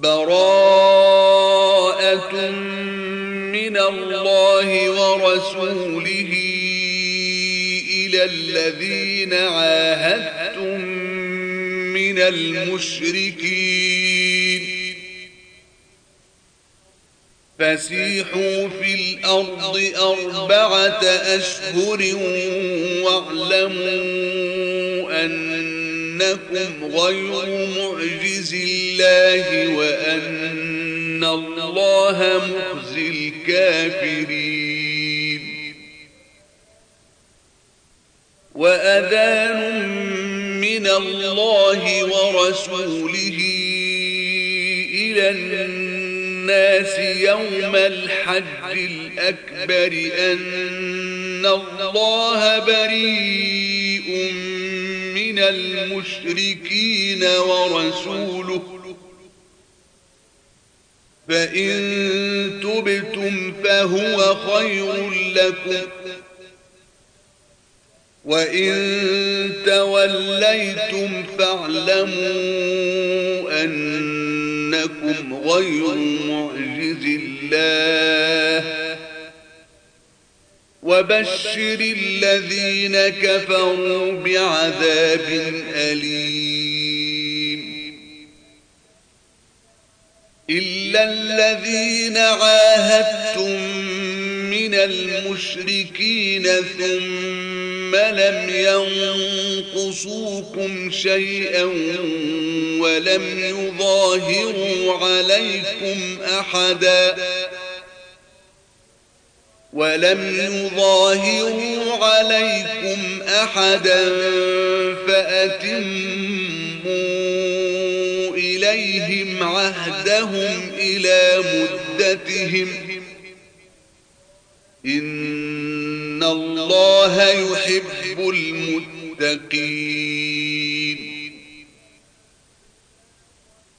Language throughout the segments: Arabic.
براءة من الله ورسوله إلى الذين عاهدتم من المشركين. فسيحوا في الأرض أربعة أشهر واعلموا أنكم غير معجز الله وأن الله مخزي الكافرين. وأذان من الله ورسوله إلى الناس يوم الحج الأكبر أن الله بريء المشركين ورسوله. فإن تبتم فهو خير لكم. وإن توليتم فاعلموا أن إنكم غير معجز الله. وبشر الذين كفروا بعذاب أليم. إلا الذين عاهدتم من المشركين ثم لم ينقصوكم شيئا ولم يظاهروا عليكم أحدا. ولم يظاهروا عليكم أحدا فأتموا إليهم عهدهم إلى مدتهم. إن الله يحب المتقين.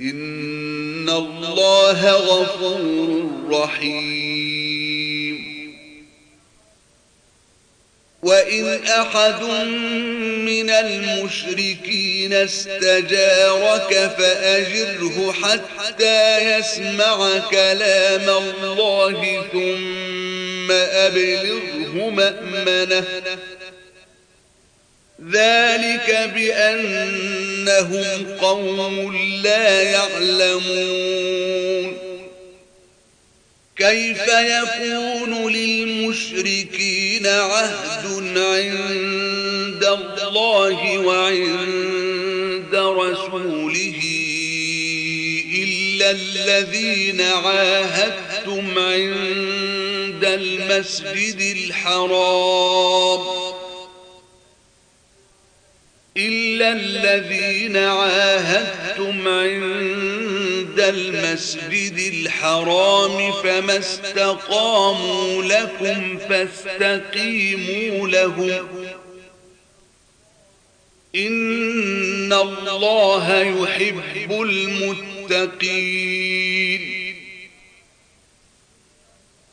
إن الله غفور رحيم وإن أحد من المشركين استجارك فأجره حتى يسمع كلام الله ثم أبلغه مأمنه ذلك بأنهم قوم لا يعلمون. كيف يكون للمشركين عهد عند الله وعند رسوله إلا الذين عاهدتم عند المسجد الحرام؟ إلا الذين عاهدتم عند المسجد الحرام فما استقاموا لكم فاستقيموا لهم. إن الله يحب المتقين.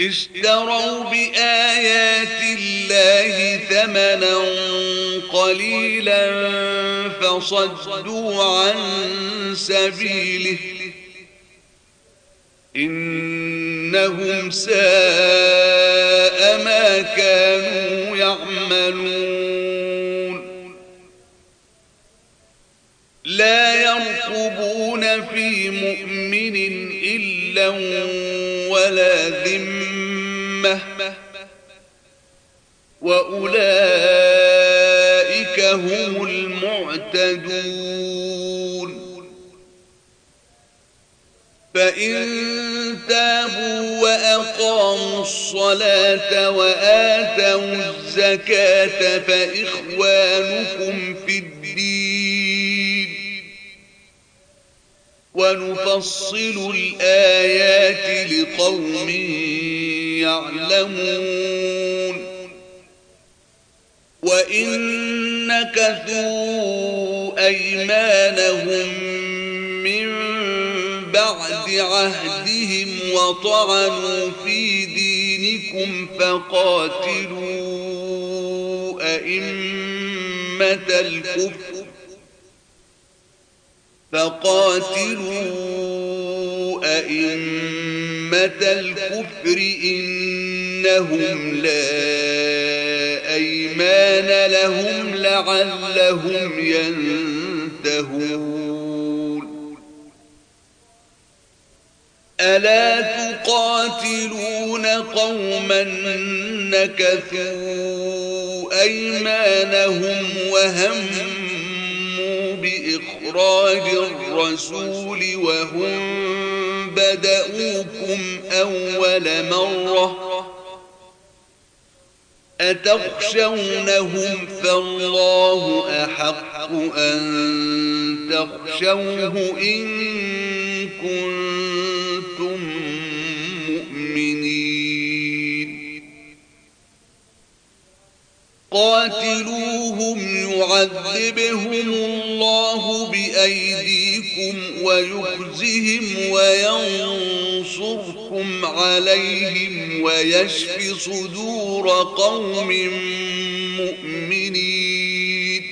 اشتروا بآيات الله ثمنا قليلا فصدوا عن سبيله. إنهم ساء ما كانوا وأولئك هم المعتدون. فإن تابوا وأقاموا الصلاة وآتوا الزكاة فإخوانكم في الدين. ونفصل الآيات لقوم يعلمون. وإن نكثوا أيمانهم من بعد عهدهم وطعنوا في دينكم فقاتلوا أئمة الكفر فقاتلوا أئمة الكفر إنهم لا أيمان لهم لعلهم ينتهون. ألا تقاتلون قوما نكثوا أيمانهم وهموا بإخراج الرسول وهم بدأوكم أول مرة أتخشونهم فالله أحق أن تخشوه إن كنتم قاتلوهم يعذبهم الله بأيديكم ويخزهم وينصركم عليهم ويشف صدور قوم مؤمنين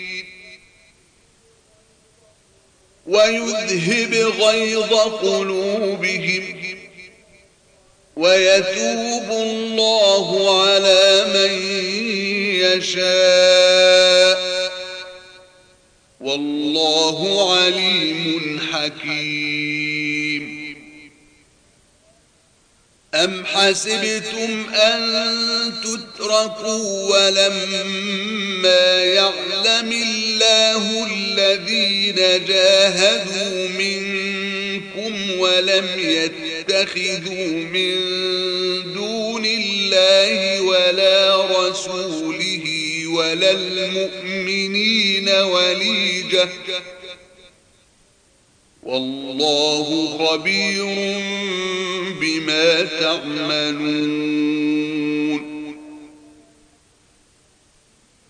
ويذهب غيظ قلوبهم ويتوب الله على من يشاء. والله عليم حكيم. أم حسبتم أن تتركوا ولما يعلم الله الذين جاهدوا منكم ولم يتخذوا من دون الله ولا رسوله ولا المؤمنين وليجة. والله خبير بما تعملون.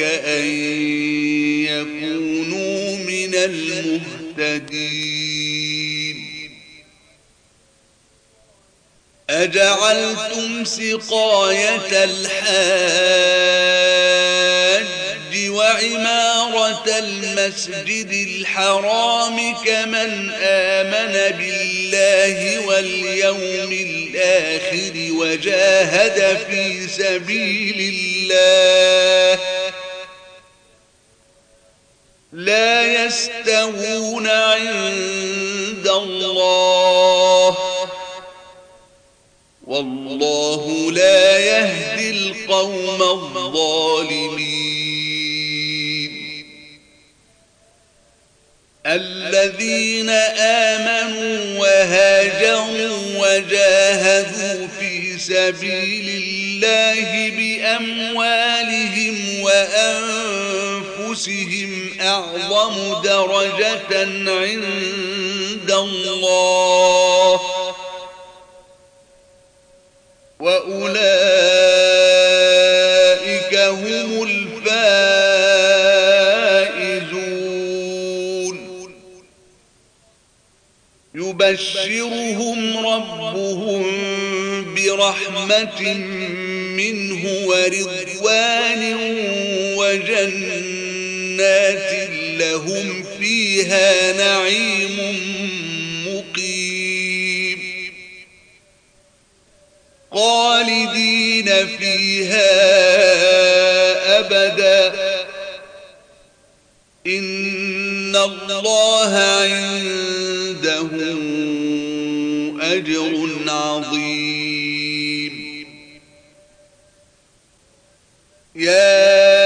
أن يكونوا من المهتدين. أجعلتم سقاية الحاج وعمارة المسجد الحرام كمن آمن بالله واليوم الآخر وجاهد في سبيل الله لا يستوون عند الله. والله لا يهدي القوم الظالمين. الذين آمنوا وهاجروا وجاهدوا في سبيل الله بأموالهم وأنفسهم أعظم درجة عند الله. وأولئك هم الفائزون. يبشرهم ربهم برحمة منه ورضوان وجنات لهم فيها نعيم مقيم. خالدين فيها أبدا. إن الله عنده أجر عظيم. يا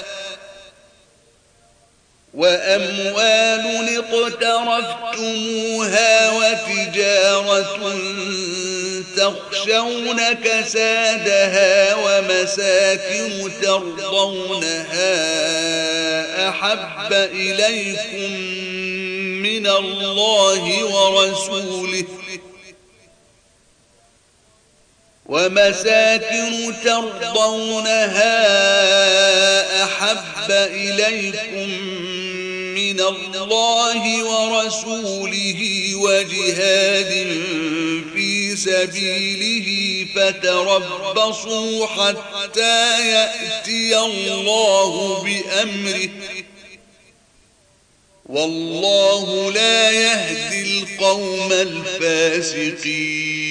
وأموال اقترفتموها وتجارة تخشون كسادها ومساكن ترضونها أحب إليكم من الله ورسوله ومساكن ترضونها أحب إليكم من الله ورسوله وجهاد في سبيله فتربصوا حتى يأتي الله بأمره. والله لا يهدي القوم الفاسقين.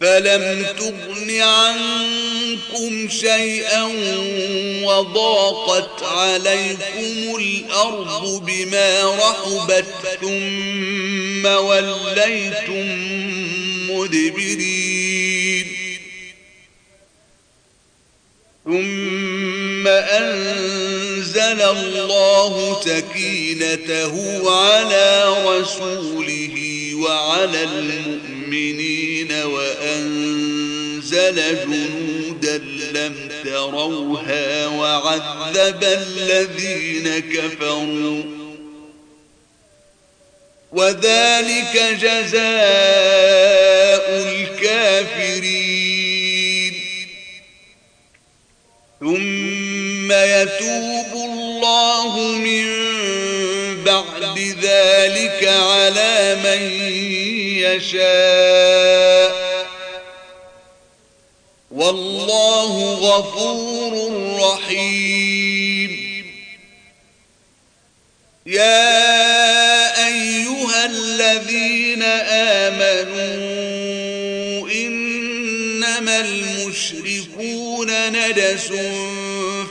فلم تغن عنكم شيئا وضاقت عليكم الأرض بما رحبت ثم وليتم مدبرين. ثم أنزل الله سكينته على رسوله وعلى المؤمنين. وأنزل جنودا لم تروها وعذب الذين كفروا. وذلك جزاء الكافرين. ثم يتوب الله من بعد ذلك على من يشاء. والله غفور رحيم. يا أيها الذين آمنوا إنما المشركون ندس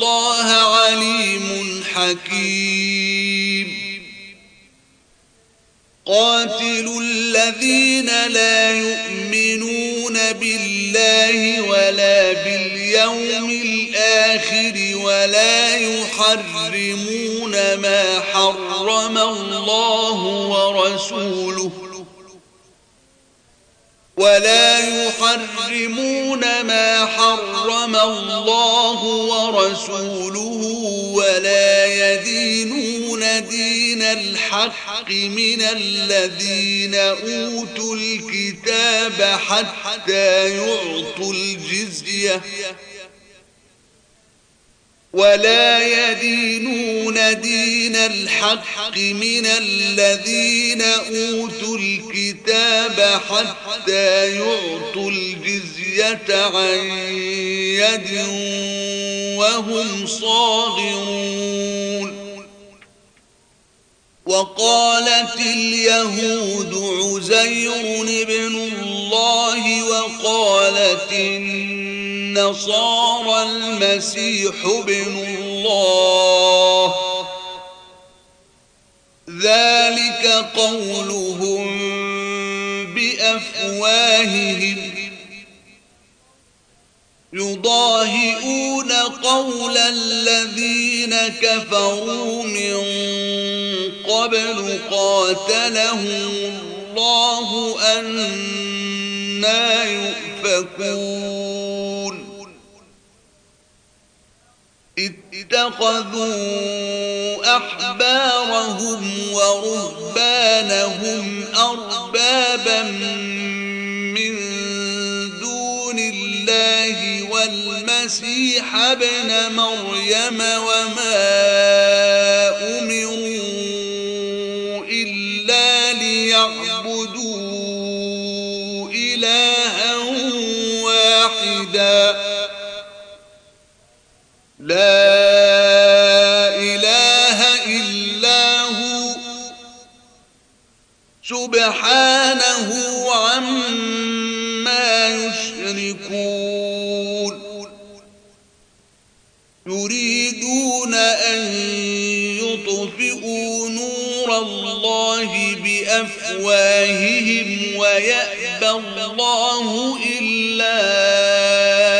الله عليم حكيم. قاتلوا الذين لا يؤمنون بالله ولا باليوم الآخر ولا يحرمون ما حرم الله ورسوله. ولا يحرمون ما حرم الله ورسوله ولا يدينون دين الحق من الذين أوتوا الكتاب حتى يعطوا الجزية. ولا يدينون دين الحق من الذين أوتوا الكتاب حتى يعطوا الجزية عن يد وهم صاغرون. وقالت اليهود عزير بن الله وقالت النصارى المسيح بن الله. ذلك قولهم بأفواههم. يضاهئون قول الذين كفروا من قبل قاتلهم الله أنا يؤفكون. اتخذوا أحبارهم ورهبانهم أربابا من دون الله والمسيح ابن مريم وما أمروا إلا ليعبدوا إلها واحدا لا إله إلا هو. سبحانه عما يشركون. يريدون أن يطفئوا نور الله بأفواههم ويأبى الله إلا أن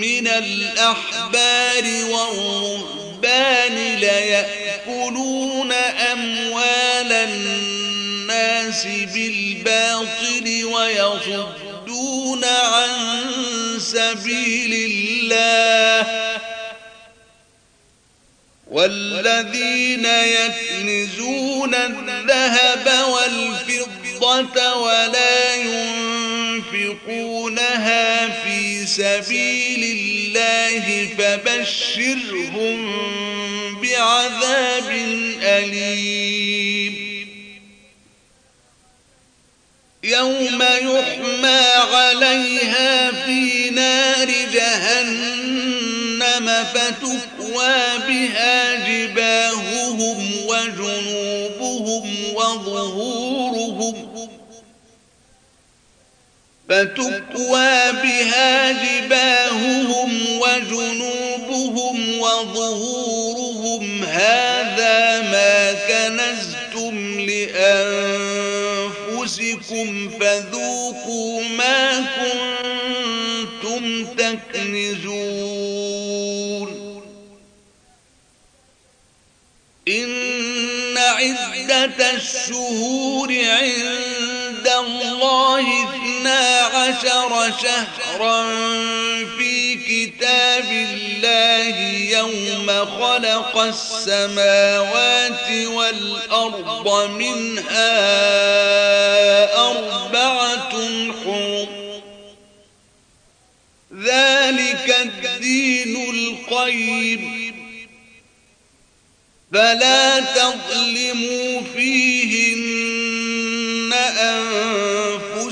من الأحبار والرهبان ليأكلون أموال الناس بالباطل ويصدون عن سبيل الله والذين يكنزون الذهب والفضة ولا ينفقونها في سبيل الله فبشرهم بعذاب أليم. يوم يحمى عليها في نار جهنم فتكوى بها جباههم وجنوبهم وظهورهم فتكوى بها جباههم وجنوبهم وظهورهم. هذا ما كنزتم لأنفسكم فذوقوا ما كنتم تكنزون. إن عدة الشهور عند الله اثنا عشر شهرا في كتاب الله يوم خلق السماوات والأرض منها أربعة حرم ذلك الدين القيم فلا تظلموا فيهن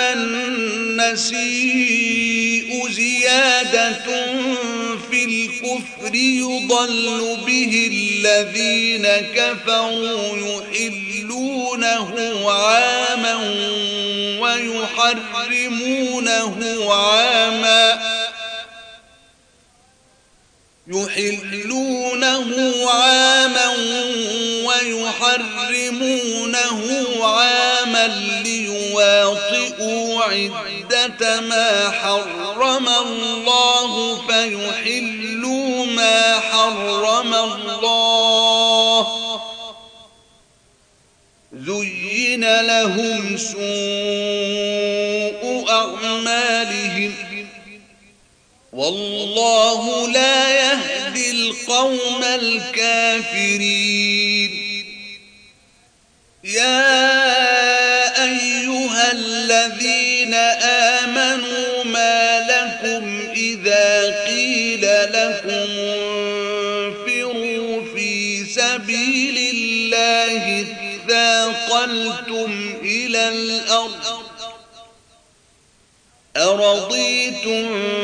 إنما النسيء زيادة في الكفر يضل به الذين كفروا يحلونه عاما ويحرمونه عاما يحلونه عاما ويحرمونه عاما ليواطئوا عدة ما حرم الله فيحلوا ما حرم الله. زين لهم سوء أعمالهم. والله لا يهدي القوم الكافرين. يا أيها الذين آمنوا ما لكم إذا قيل لكم انفروا في سبيل الله اثاقلتم إلى الأرض أرضيتم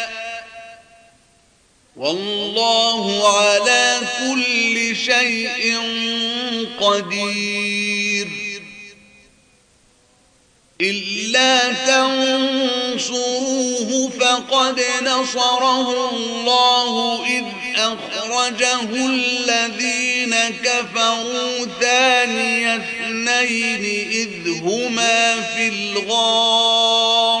والله على كل شيء قدير. إلا تنصروه فقد نصره الله إذ أخرجه الذين كفروا ثاني اثنين إذ هما في الغار.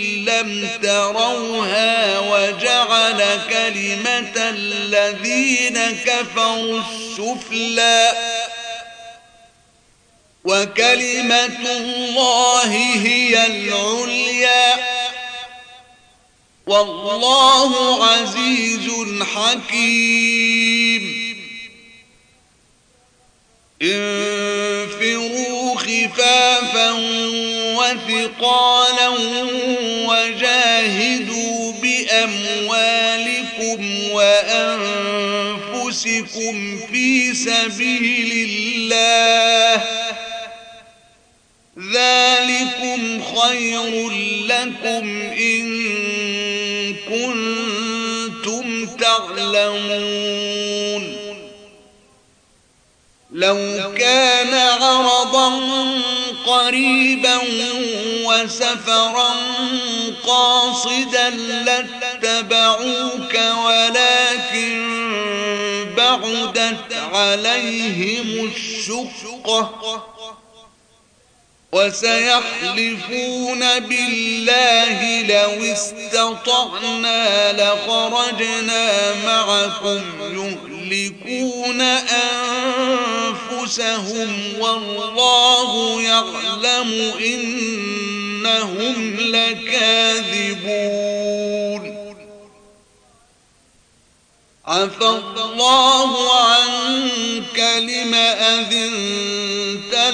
لم تروها وجعل كلمة الذين كفروا السفلى. وكلمة الله هي العليا. والله عزيز حكيم. انفروا خفافا وثقالا وجاهدوا بأموالكم وأنفسكم في سبيل الله. ذلكم خير لكم إن كنتم تعلمون. لو كان عرضا قريبا وسفرا قاصدا لاتبعوك ولكن بعدت عليهم الشقة. وسيحلفون بالله لو استطعنا لخرجنا معكم يهلكون أنفسهم والله يعلم إنهم لكاذبون. عفى الله عنك لم أذنت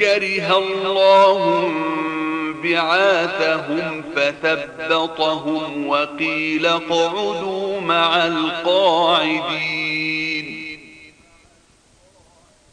كره الله بعاثهم فثبطهم وقيل اقعدوا مع القاعدين.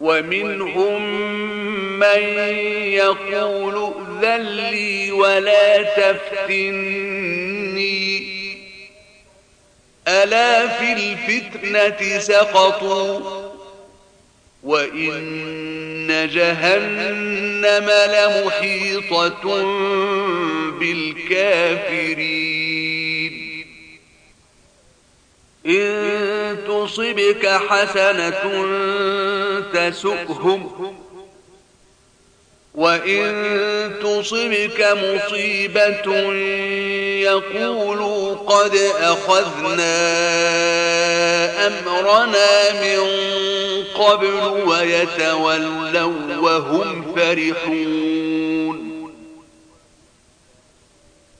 ومنهم من يقول ائذن لي ولا تفتني. ألا في الفتنة سقطوا وإن جهنم لمحيطة بالكافرين. إن تصبك حسنة تسؤهم وإن تصبك مصيبة يقولوا قد أخذنا أمرنا من قبل ويتولوا وهم فرحون.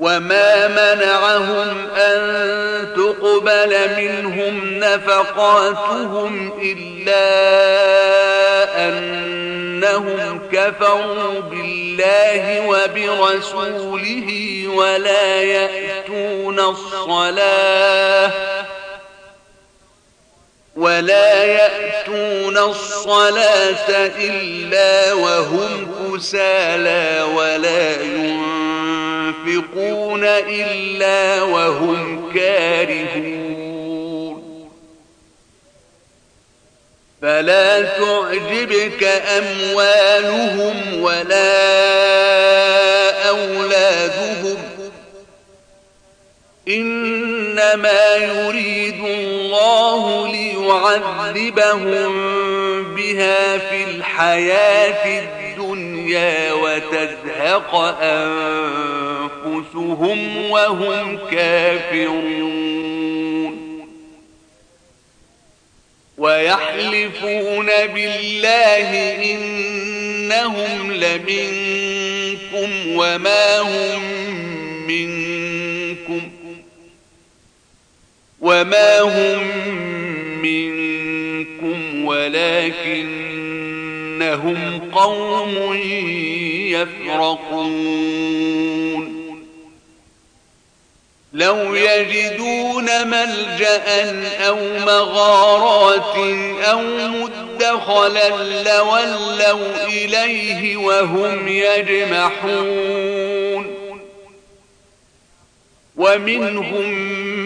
وما منعهم أن تقبل منهم نفقاتهم إلا أنهم كفروا بالله وبرسوله ولا يأتون الصلاة ولا يأتون الصلاة إلا وهم كسالى ولا ينفقون إلا وهم كارهون. فلا تعجبك أموالهم ولا أولادهم. إنما يريد الله ليعذبهم بها في الحياة الدنيا. وتزهق أنفسهم وهم كافرون. ويحلفون بالله إنهم لمنكم وما هم منكم وما هم منكم ولكنهم قوم يفرقون. لو يجدون ملجأ أو مغارات أو مدخلا لولوا إليه وهم يجمحون. ومنهم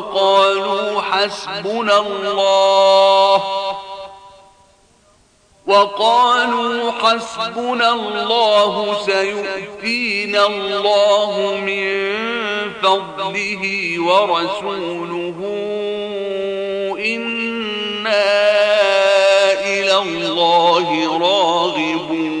وقالوا حسبنا الله. وقالوا حسبنا الله سيؤتينا الله من فضله ورسوله. إنا إلى الله راغبون.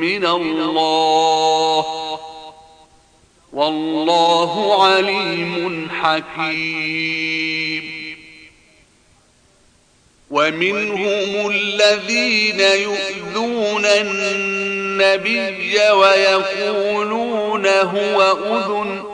من الله. والله عليم حكيم. ومنهم الذين يؤذون النبي ويقولون هو أذن.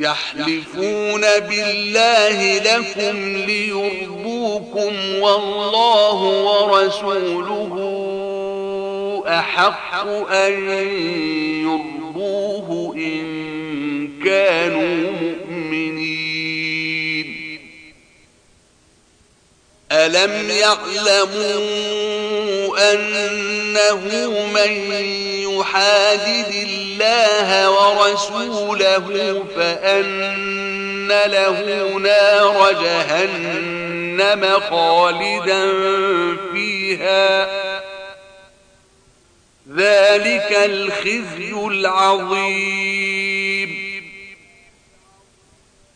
يحلفون بالله لكم ليرضوكم والله ورسوله أحق أن يرضوه إن كانوا مؤمنين. ألم يعلموا أنه من يحادد الله ورسوله فأن له نار جهنم خالدا فيها. ذلك الخزي العظيم.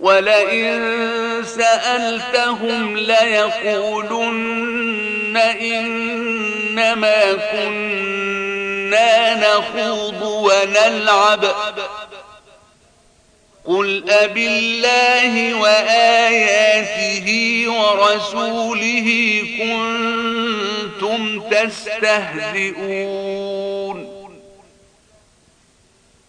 ولئن سألتهم ليقولن إنما كنا نخوض ونلعب. قل أب الله وآياته ورسوله كنتم تستهزئون.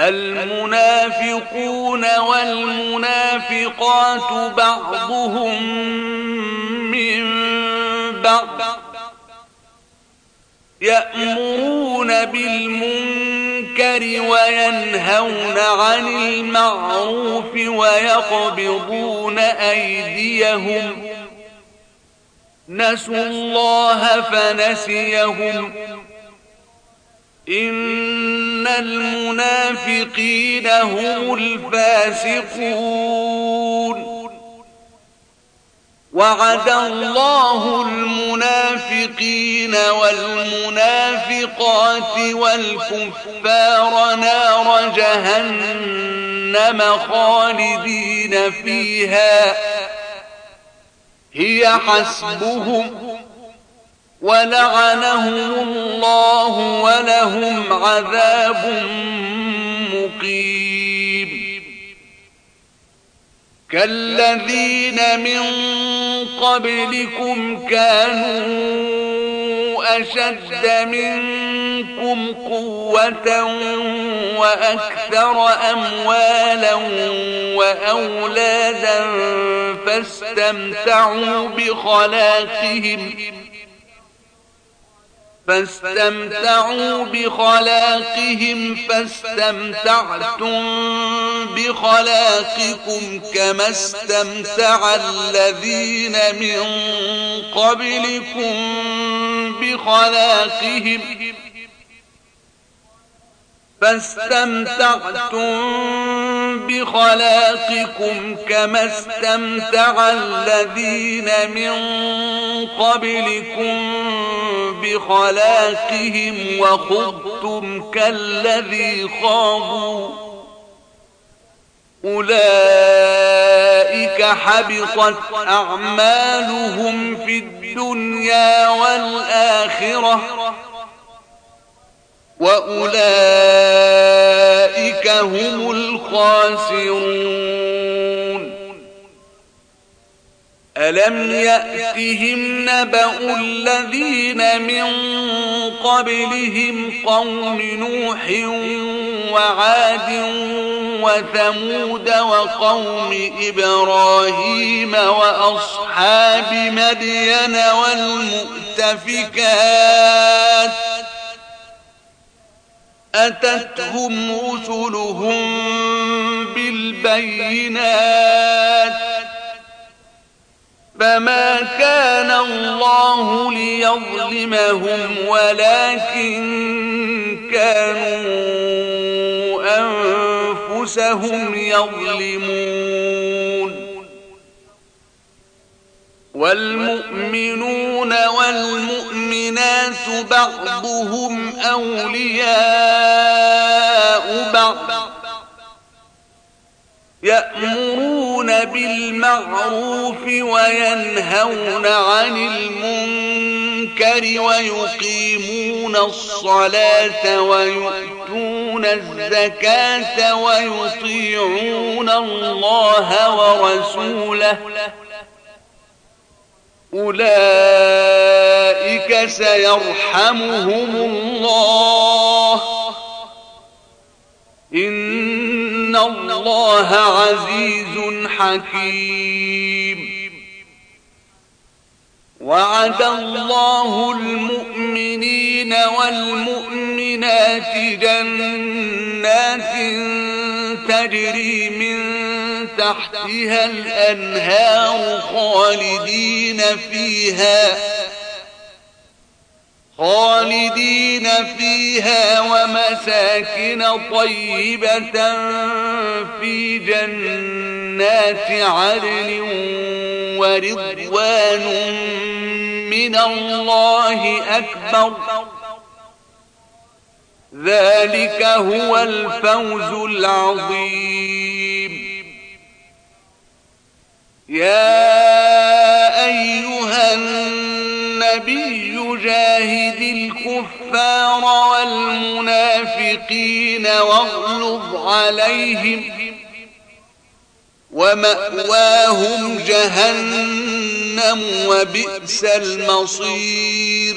المنافقون والمنافقات بعضهم من بعض يأمرون بالمنكر المنكر وينهون عن المعروف ويقبضون أيديهم نسوا الله فنسيهم إن المنافقين هم الفاسقون وعد الله المنافقين والمنافقات والكفار نار جهنم خالدين فيها هي حسبهم ولعنهم الله ولهم عذاب مقيم. كالذين من قبلكم كانوا أشد منكم قوة وأكثر أموالا وأولادا فاستمتعوا بخلاقهم فاستمتعوا بخلاقهم فاستمتعتم بخلاقكم كما استمتع الذين من قبلكم بخلاقهم. فاستمتعتم بخلاقكم كما استمتع الذين من قبلكم بخلاقهم وخضتم كالذي خاضوا. أولئك حبطت أعمالهم في الدنيا والآخرة. وأولئك هم الخاسرون ألم يأتهم نبأ الذين من قبلهم قوم نوح وعاد وثمود وقوم إبراهيم وأصحاب مدين والمؤتفكات أتتهم رسلهم بالبينات فما كان الله ليظلمهم ولكن كانوا أنفسهم يظلمون والمؤمنون والمؤمنات بعضهم أولياء بعض. يأمرون بالمعروف وينهون عن المنكر ويقيمون الصلاة ويؤتون الزكاة ويطيعون الله ورسوله. أولئك سيرحمهم الله. إن الله عزيز حكيم. وعد الله المؤمنين والمؤمنات جنات تجري من تحتها الأنهار خالدين فيها خالدين فيها ومساكن طيبة في جنات عدن ورضوان من الله أكبر. ذلك هو الفوز العظيم. يا أيها النبي جاهد الكفار والمنافقين واغلظ عليهم ومأواهم جهنم وبئس المصير.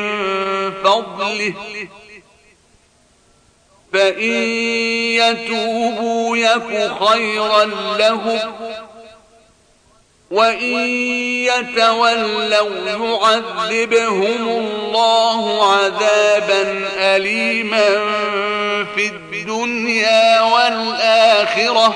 فضله. فإن يتوبوا يك خيرا لهم وإن يتولوا يعذبهم الله عذابا أليما في الدنيا والآخرة.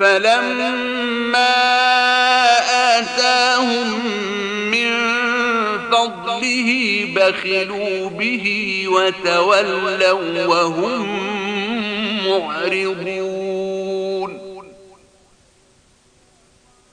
فلما آتاهم من فضله بخلوا به وتولوا وهم معرضون.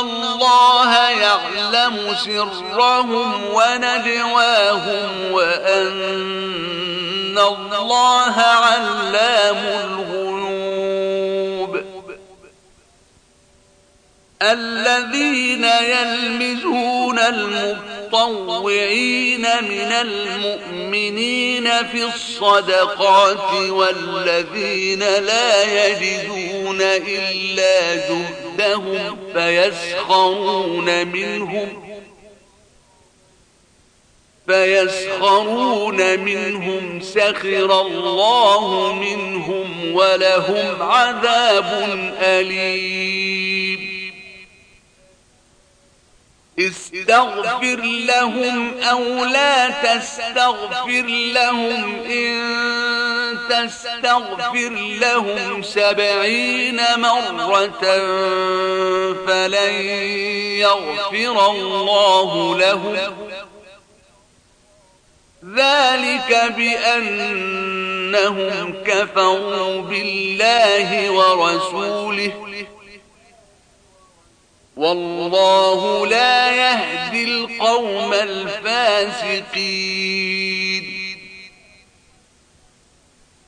الله يعلم سرهم ونجواهم وأن الله علام الغيوب الذين يلمزون المطوعين من المؤمنين في الصدقات والذين لا يجدون إلا جهدهم فيسخرون منهم فيسخرون منهم سخر الله منهم ولهم عذاب أليم استغفر لهم أو لا تستغفر لهم. إن تستغفر لهم سبعين مرة فلن يغفر الله لهم. ذلك بأنهم كفروا بالله ورسوله. والله لا يهدي القوم الفاسقين.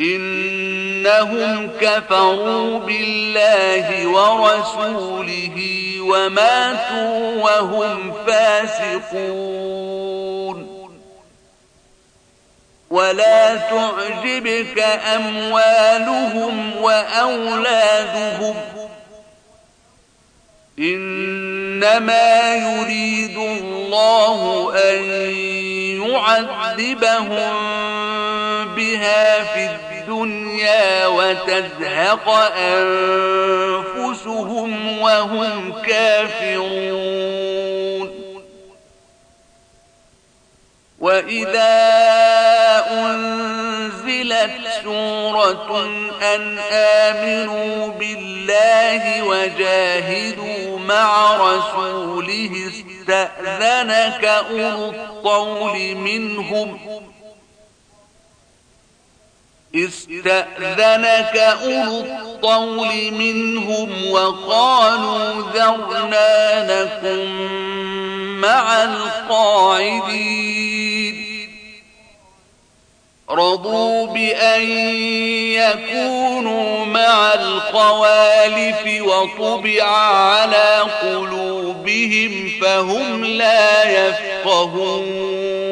إنهم كفروا بالله ورسوله وماتوا وهم فاسقون. ولا تعجبك أموالهم وأولادهم. إنما يريد الله أن يعذبهم بها في الدنيا وتزهق أنفسهم وهم كافرون وإذا أنزلت سورة أن آمنوا بالله وجاهدوا مع رسوله استأذنك أولو الطول منهم استأذنك أولو الطول منهم وقالوا ذرنا لكم مع القاعدين. رضوا بأن يكونوا مع القوالف وطبع على قلوبهم فهم لا يفقهون.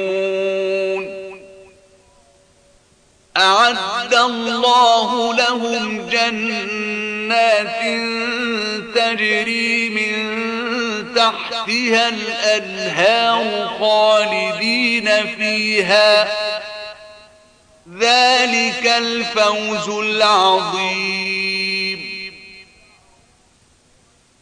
أعد الله لهم جنات تجري من تحتها الأنهار خالدين فيها. ذلك الفوز العظيم.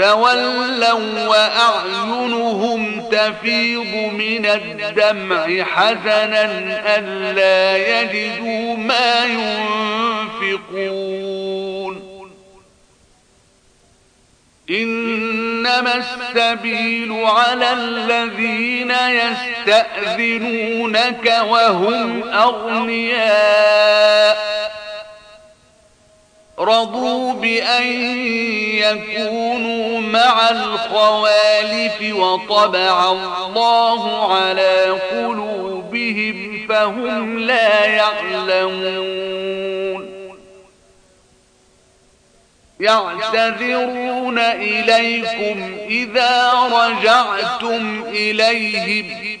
تولوا وأعينهم تفيض من الدمع حزنا ألا يجدوا ما ينفقون. إنما السبيل على الذين يستأذنونك وهم أغنياء. رضوا بأن يكونوا مع الخوالف وطبع الله على قلوبهم فهم لا يعلمون يعتذرون إليكم إذا رجعتم إليهم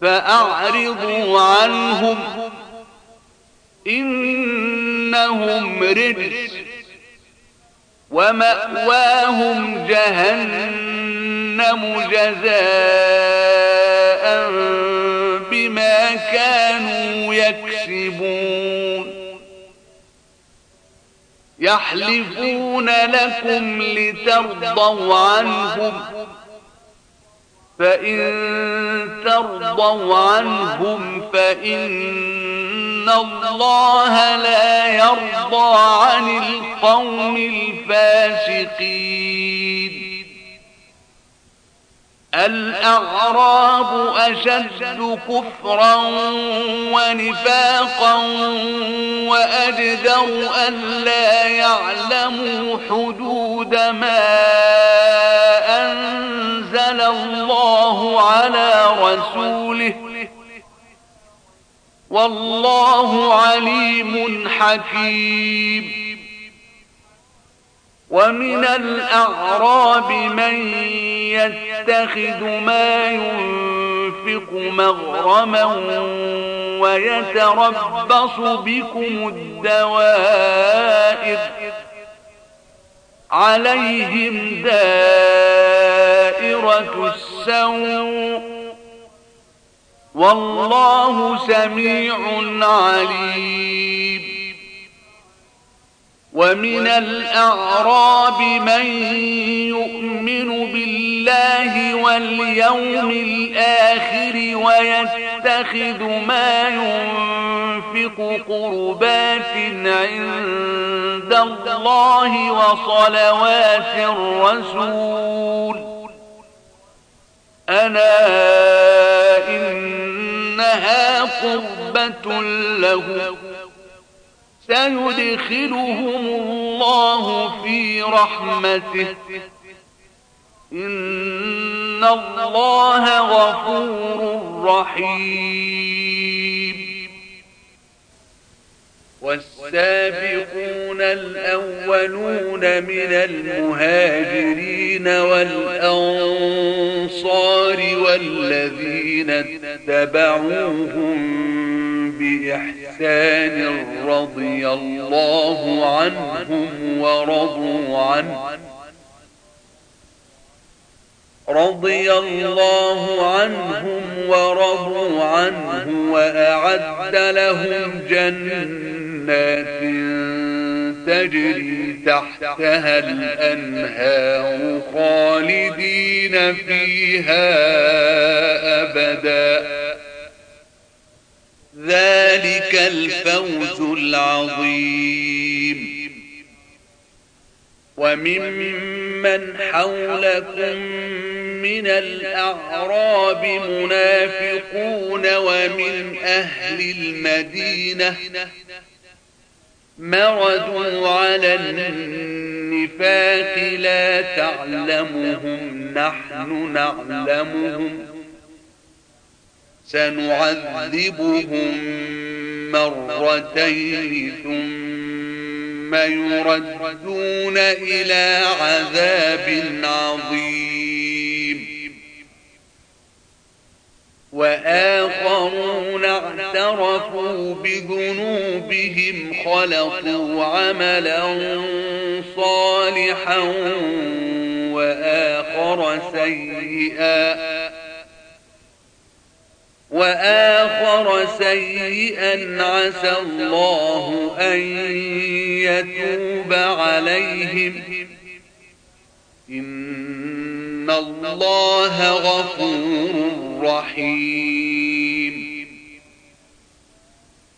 فأعرضوا عنهم إنهم رجس ومأواهم جهنم جزاء بما كانوا يكسبون. يحلفون لكم لترضوا عنهم فإن ترضوا عنهم فإن الله لا يرضى عن القوم الفاسقين الأعراب أشد كفرا ونفاقا وأجدر أن لا يعلموا حدود ما أنزل الله على رسوله. والله عليم حكيم. ومن الأعراب من يتخذ ما ينفق مغرما ويتربص بكم الدوائر. عليهم دائرة السوء والله سميع عليم. ومن الأعراب من يؤمن بالله واليوم الآخر ويتخذ ما ينفق قربات عند الله وصلوات الرسول. أنا إنها قربة له. سيدخلهم الله في رحمته. إن الله غفور رحيم. والسابقون الأولون من المهاجرين والأنصار والذين اتبعوهم بإحسان رضي الله عنهم ورضوا عنه. رضي الله عنهم ورضوا عنه وأعد لهم جنات تجري تحتها الأنهار خالدين فيها أبدا. ذلك الفوز العظيم. وممن حولكم من الأعراب منافقون ومن أهل المدينة مردوا على النفاق لا تعلمهم نحن نعلمهم. سنعذبهم مرتين ثم يردون إلى عذاب عظيم. وآخرون اعترفوا بذنوبهم خلقوا عملا صالحا وآخر سيئا. وآخر سيئا عسى الله أن يتوب عليهم. إن الله غفور رحيم.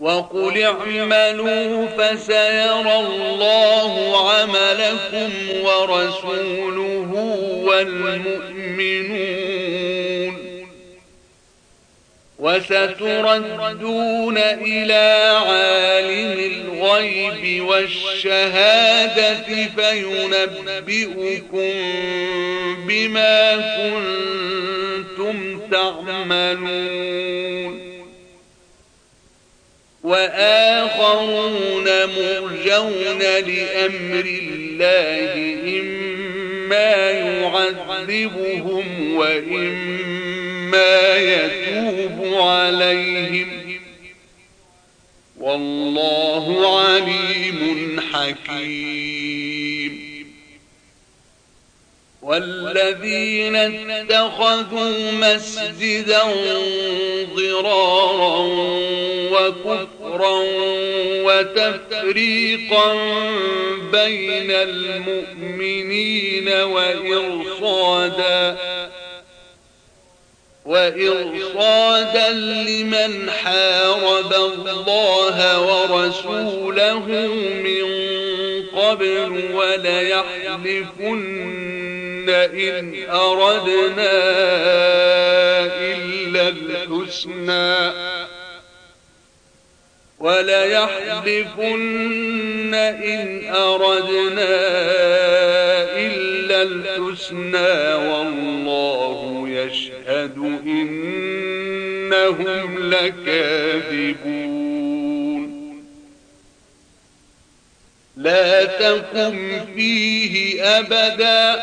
وقل اعملوا فسيرى الله عملكم ورسوله والمؤمنون وستردون إلى عالم الغيب والشهادة فينبئكم بما كنتم تعملون وآخرون مرجون لأمر الله إما يعذبهم وإما يتوب عليهم. والله عليم حكيم. والذين اتخذوا مسجدا ضرارا وكفرا وتفريقا بين المؤمنين وإرصادا وإرصادا لمن حارب الله ورسوله من قبل وليحلفن إن أردنا إلا الحسنى وليحلفن إن أردنا إلا الحسنى والله يشهد إنهم لكاذبون. لا تقم فيه أبدا.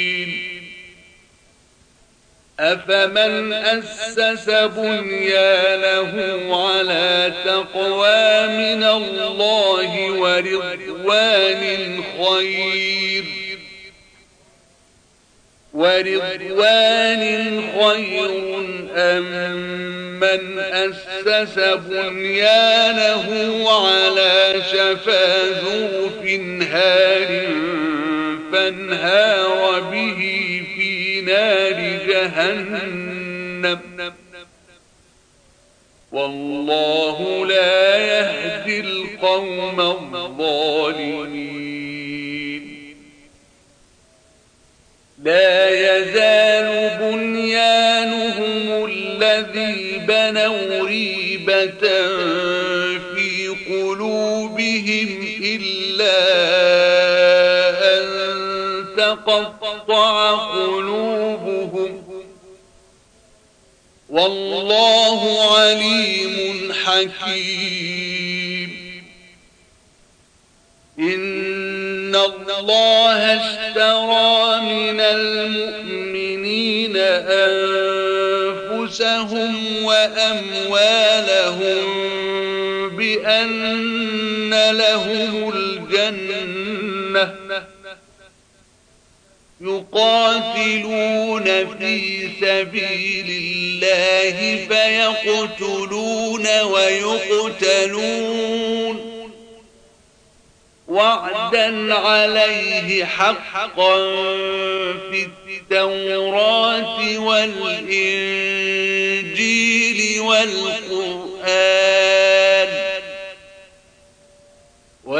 أفمن أسس بنيانه على تقوى من الله ورضوان خير ورضوان خير أم من أسس بنيانه على شفا ذوف هار فانهار به نار جهنم. والله لا يهدي القوم الظالمين. لا يزال بنيانهم الذي بنوا ريبة في قلوبهم إلا أن تقطع قلوبهم والله عليم حكيم. إن الله اشترى من المؤمنين أنفسهم وأموالهم بأن لهم الجنة. يقاتلون في سبيل الله فيقتلون ويقتلون. وعدا عليه حقا في التوراة والإنجيل والقرآن.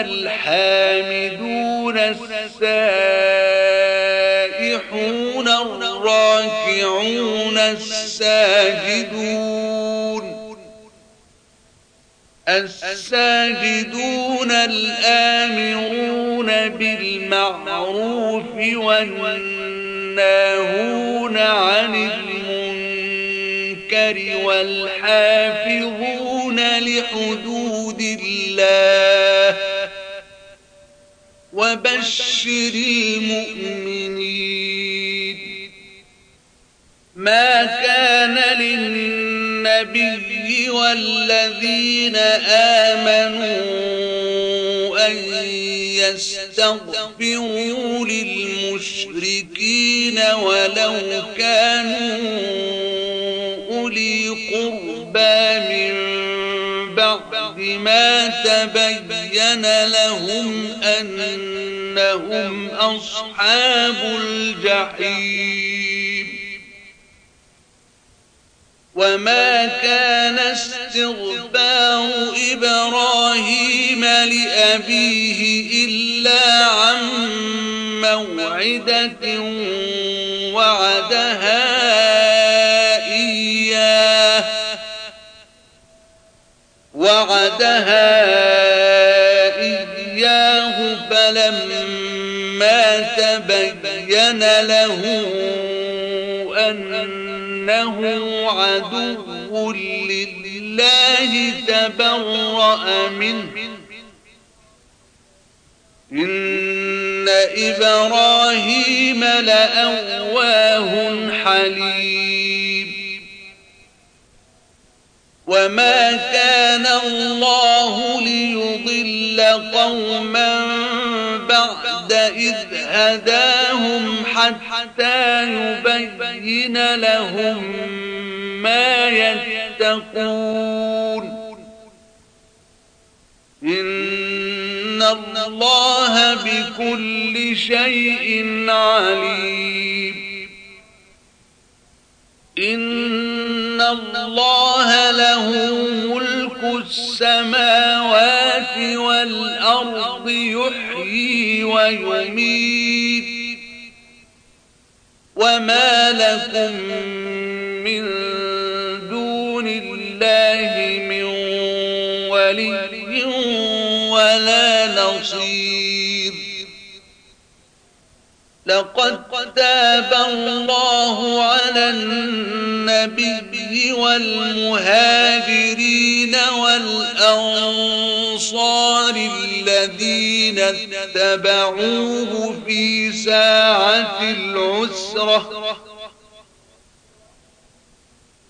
الحامدون السائحون الراكعون الساجدون الساجدون الآمرون بالمعروف والناهون عن المنكر والحافظون لحدود الله وبشر المؤمنين. ما كان للنبي والذين آمنوا أن يستغفروا للمشركين ولو كانوا أولي قربى من ما تبين لهم أنهم أصحاب الجحيم. وما كان استغفار إبراهيم لأبيه إلا عن موعدة وعدها إياه. وعدها إياه فلما تبين له أنه عدو لله تبرأ منه. إن إبراهيم لأواه حليم. وما كان الله ليضل قوما بعد إذ هداهم حتى يبين لهم ما يتقون. إن الله بكل شيء عليم. إن الله له ملك السماوات والأرض يحيي ويميت وما لكم من دون الله من ولي ولا نصير لقد تاب الله على النبي والمهاجرين والأنصار الذين اتبعوه في ساعة العسرة.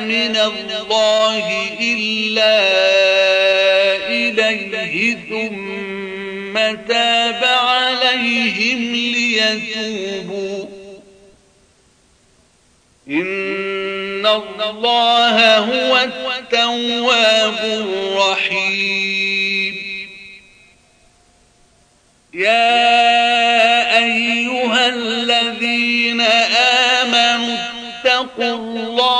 من الله إلا إليه ثم تاب عليهم ليتوبوا. إن الله هو التواب الرحيم. يا أيها الذين آمنوا اتقوا الله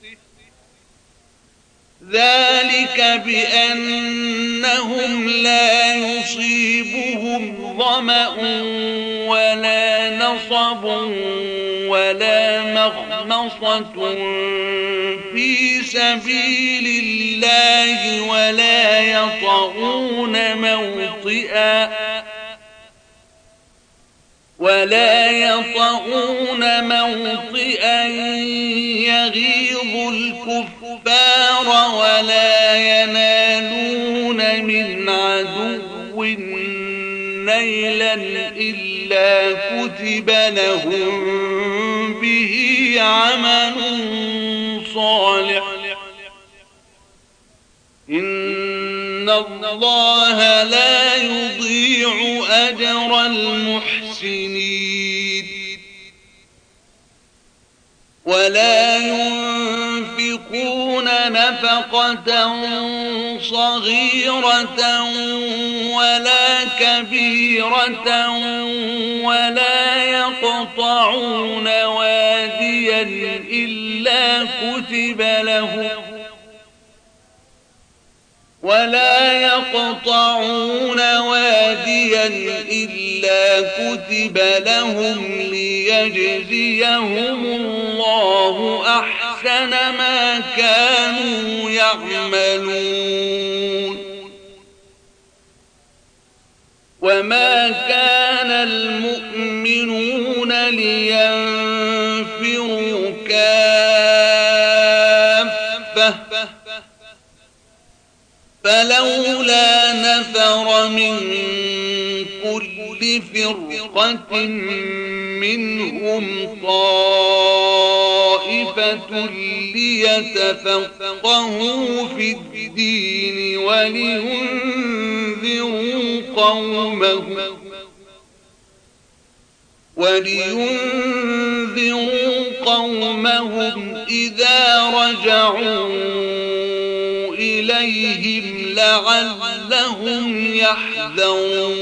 ذلك بأنهم لا يصيبهم ظمأ ولا نصب ولا مخمصة في سبيل الله ولا يطعون موطئا ولا يطعون موطئا يغيظ الكفار ولا ينالون من عدو نيلا إلا كتب لهم به عمل صالح. إن الله لا يضيع أجر المحسنين. ولا ينفقون نفقة صغيرة ولا كبيرة ولا يقطعون واديا إلا كتب لهم ولا يقطعون واديا إلا كتب لهم ليجزيهم الله أحسن ما كانوا يعملون. وما كان المؤمنون لينفروا كافة. فلولا نفر من كل فرقة منهم طائفة ليتفقهوا في الدين ولينذروا قومهم ولينذروا قومهم إذا رجعوا إليهم لعلهم هم يحذرون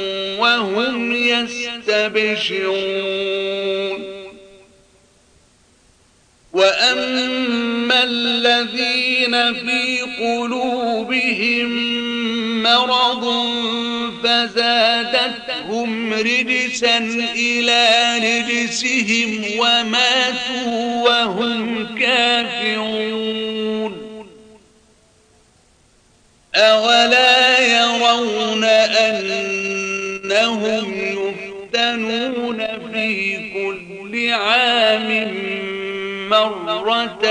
وهم يستبشرون. وأما الذين في قلوبهم مرض فزادتهم رجسا إلى رجسهم وماتوا وهم كافرون. أولا يرون أنهم عام مرة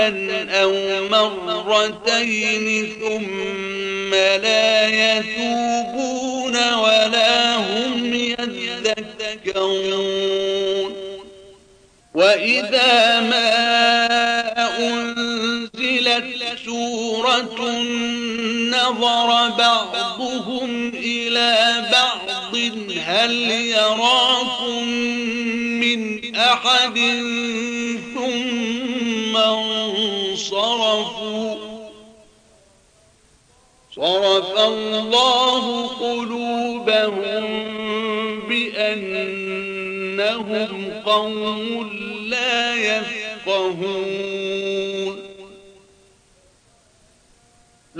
أو مرتين ثم لا يتوبون ولا هم يذكرون. وإذا ما أنزلت سورة نظر بعضهم إلى بعض هل يراكم من أحد؟ ثم انصرفوا. صرف الله قلوبهم بأنهم قوم لا يفقهون.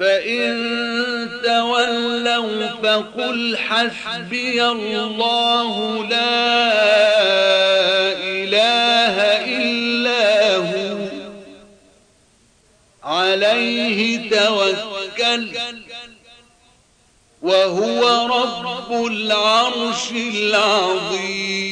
فإن تولوا فقل حسبي الله لا إله إلا هو عليه توكل وهو رب العرش العظيم.